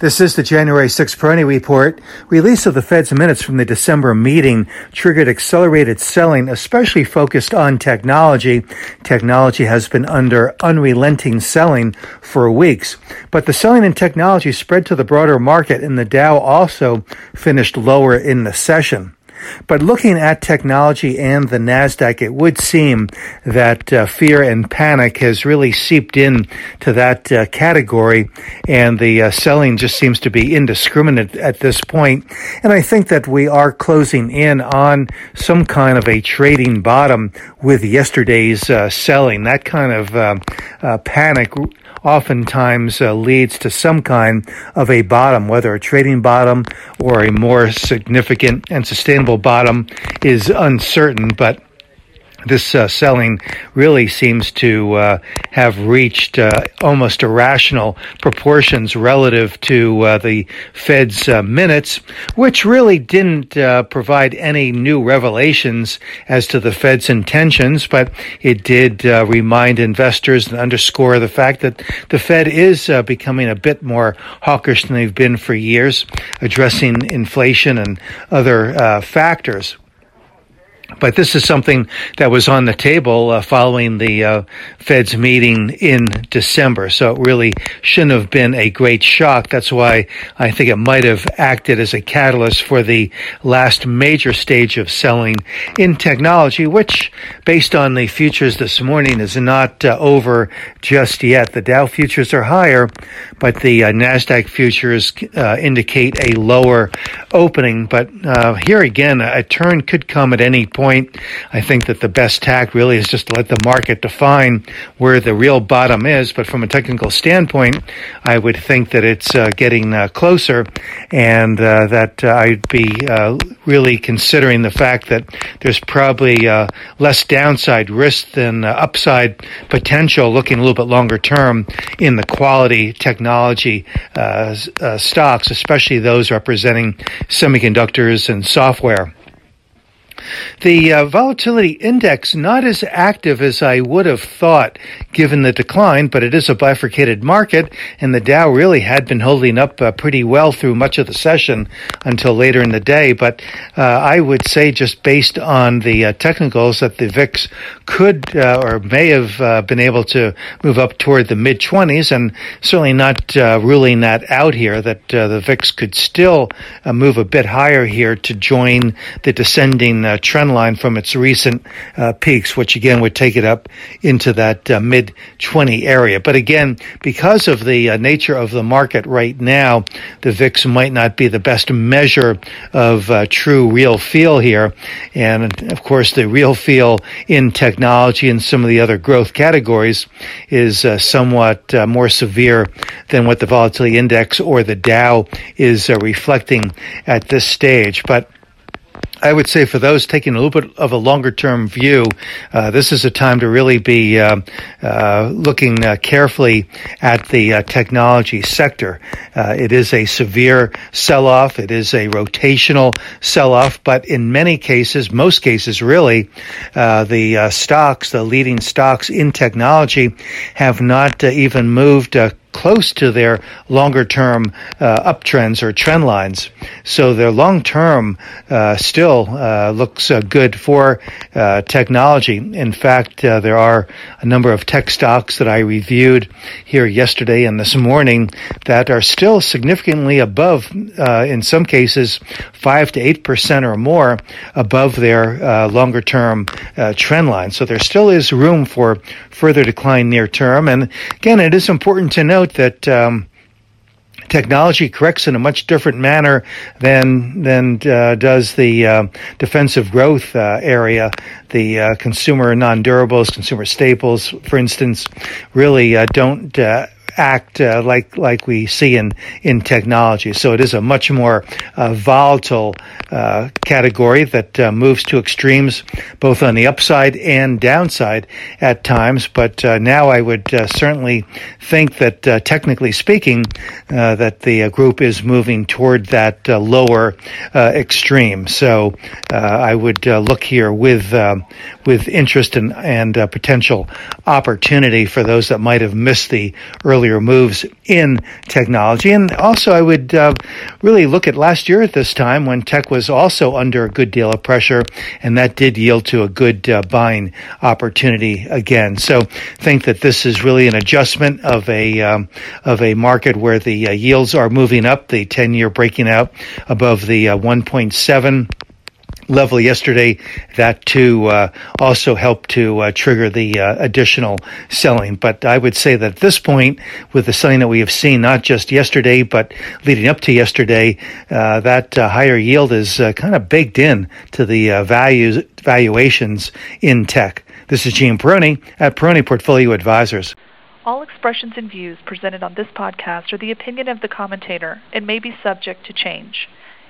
This is the January 6th Peroni report. Release of the Fed's minutes from the December meeting triggered accelerated selling, especially focused on technology. Technology has been under unrelenting selling for weeks, but the selling in technology spread to the broader market and the Dow also finished lower in the session. But looking at technology and the NASDAQ, it would seem that uh, fear and panic has really seeped in to that uh, category, and the uh, selling just seems to be indiscriminate at this point. And I think that we are closing in on some kind of a trading bottom with yesterday's uh, selling. That kind of uh, uh, panic oftentimes uh, leads to some kind of a bottom, whether a trading bottom or a more significant and sustainable bottom is uncertain, but this uh, selling really seems to uh, have reached uh, almost irrational proportions relative to uh, the Fed's uh, minutes, which really didn't uh, provide any new revelations as to the Fed's intentions, but it did remind investors and underscore the fact that the Fed is becoming a bit more hawkish than they've been for years, addressing inflation and other factors. But this is something that was on the table uh, following the uh, Fed's meeting in December. So it really shouldn't have been a great shock. That's why I think it might have acted as a catalyst for the last major stage of selling in technology, which, based on the futures this morning, is not uh, over just yet. The Dow futures are higher, but the uh, NASDAQ futures uh, indicate a lower opening. But uh, here again, a turn could come at any point. I think that the best tack really is just to let the market define where the real bottom is. But from a technical standpoint, I would think that it's uh, getting uh, closer and uh, that uh, I'd be uh, really considering the fact that there's probably uh, less downside risk than upside potential looking a little bit longer term in the quality technology stocks, especially those representing semiconductors and software. The uh, volatility index not as active as I would have thought given the decline, but it is a bifurcated market and the Dow really had been holding up uh, pretty well through much of the session until later in the day. But uh, I would say just based on the uh, technicals that the VIX could uh, or may have uh, been able to move up toward the mid 20s and certainly not ruling that out here that the VIX could still move a bit higher here to join the descending trend line from its recent uh, peaks, which again would take it up into that uh, mid 20 area. But again, because of the uh, nature of the market right now, the VIX might not be the best measure of uh, true real feel here. And of course, the real feel in technology and some of the other growth categories is uh, somewhat uh, more severe than what the volatility index or the Dow is reflecting at this stage. But I would say for those taking a little bit of a longer term view, uh, this is a time to really be uh, uh, looking uh, carefully at the uh, technology sector. Uh, it is a severe sell off. It is a rotational sell off, but in many cases, most cases really, the stocks, the leading stocks in technology have not even moved close to their longer term uh, uptrends or trend lines. So their long term uh, still uh, looks uh, good for uh, technology. In fact, there are a number of tech stocks that I reviewed here yesterday and this morning that are still significantly above, in some cases, 5 to 8% or more above their longer term trend line. So there still is room for further decline near term. And again, it is important to note that um, technology corrects in a much different manner than than uh, does the uh, defensive growth uh, area. The uh, consumer non-durables, consumer staples, for instance, really uh, don't uh, act uh, like like we see in in technology. So it is a much more uh, volatile uh, category that uh, moves to extremes, both on the upside and downside at times. But uh, now I would uh, certainly think that, technically speaking, that the group is moving toward that lower extreme. So I would look here with with interest and and potential opportunity for those that might have missed the earlier earlier moves in technology. And also, I would uh, really look at last year at this time when tech was also under a good deal of pressure, and that did yield to a good uh, buying opportunity again. So, think that this is really an adjustment of a um, of a market where the uh, yields are moving up, the 10 year breaking out above the uh, 1.7 level yesterday. That too uh, also helped to uh, trigger the uh, additional selling. But I would say that at this point, with the selling that we have seen, not just yesterday, but leading up to yesterday, uh, that uh, higher yield is uh, kind of baked in to the values valuations in tech. This is Gene Peroni at Peroni Portfolio Advisors. All expressions and views presented on this podcast are the opinion of the commentator and may be subject to change.